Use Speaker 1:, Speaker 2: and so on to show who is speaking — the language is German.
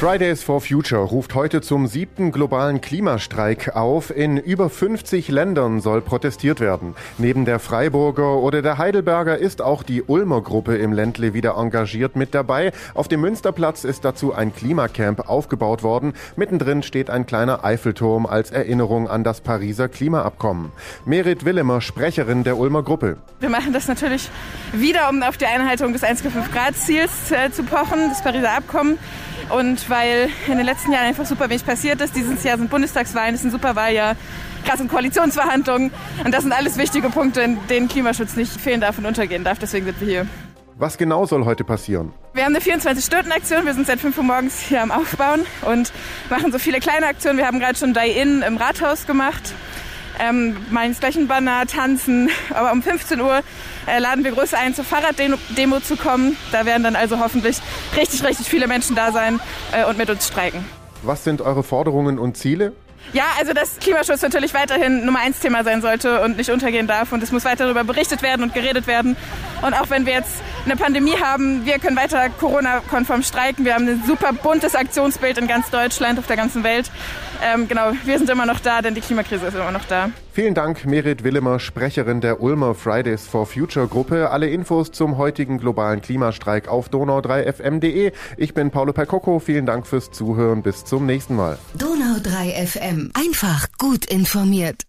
Speaker 1: Fridays for Future ruft heute zum siebten globalen Klimastreik auf. In über 50 Ländern soll protestiert werden. Neben der Freiburger oder der Heidelberger ist auch die Ulmer Gruppe im Ländle wieder engagiert mit dabei. Auf dem Münsterplatz ist dazu ein Klimacamp aufgebaut worden. Mittendrin steht ein kleiner Eiffelturm als Erinnerung an das Pariser Klimaabkommen. Merit Willemer, Sprecherin der Ulmer Gruppe.
Speaker 2: Wir machen das natürlich wieder, um auf die Einhaltung des 1,5 Grad Ziels äh, zu pochen, das Pariser Abkommen. Und weil in den letzten Jahren einfach super wenig passiert ist. Dieses Jahr sind Bundestagswahlen, ist ein super Wahljahr. Krass sind Koalitionsverhandlungen. Und das sind alles wichtige Punkte, in denen Klimaschutz nicht fehlen darf und untergehen darf. Deswegen sind wir hier.
Speaker 1: Was genau soll heute passieren?
Speaker 2: Wir haben eine 24-Stunden-Aktion. Wir sind seit 5 Uhr morgens hier am Aufbauen und machen so viele kleine Aktionen. Wir haben gerade schon Die-In im Rathaus gemacht ähm, meinen Flächenbanner, tanzen. Aber um 15 Uhr äh, laden wir Größe ein, zur Fahrraddemo zu kommen. Da werden dann also hoffentlich richtig, richtig viele Menschen da sein äh, und mit uns streiken.
Speaker 1: Was sind eure Forderungen und Ziele?
Speaker 2: Ja, also dass Klimaschutz natürlich weiterhin Nummer eins Thema sein sollte und nicht untergehen darf. Und es muss weiter darüber berichtet werden und geredet werden. Und auch wenn wir jetzt eine Pandemie haben, wir können weiter Corona-konform streiken. Wir haben ein super buntes Aktionsbild in ganz Deutschland, auf der ganzen Welt. Ähm, genau, wir sind immer noch da, denn die Klimakrise ist immer noch da.
Speaker 1: Vielen Dank, Merit Willemer, Sprecherin der Ulmer Fridays for Future Gruppe. Alle Infos zum heutigen globalen Klimastreik auf donau3fm.de. Ich bin Paolo Percocco. Vielen Dank fürs Zuhören. Bis zum nächsten Mal.
Speaker 3: Donau3fm. Einfach gut informiert.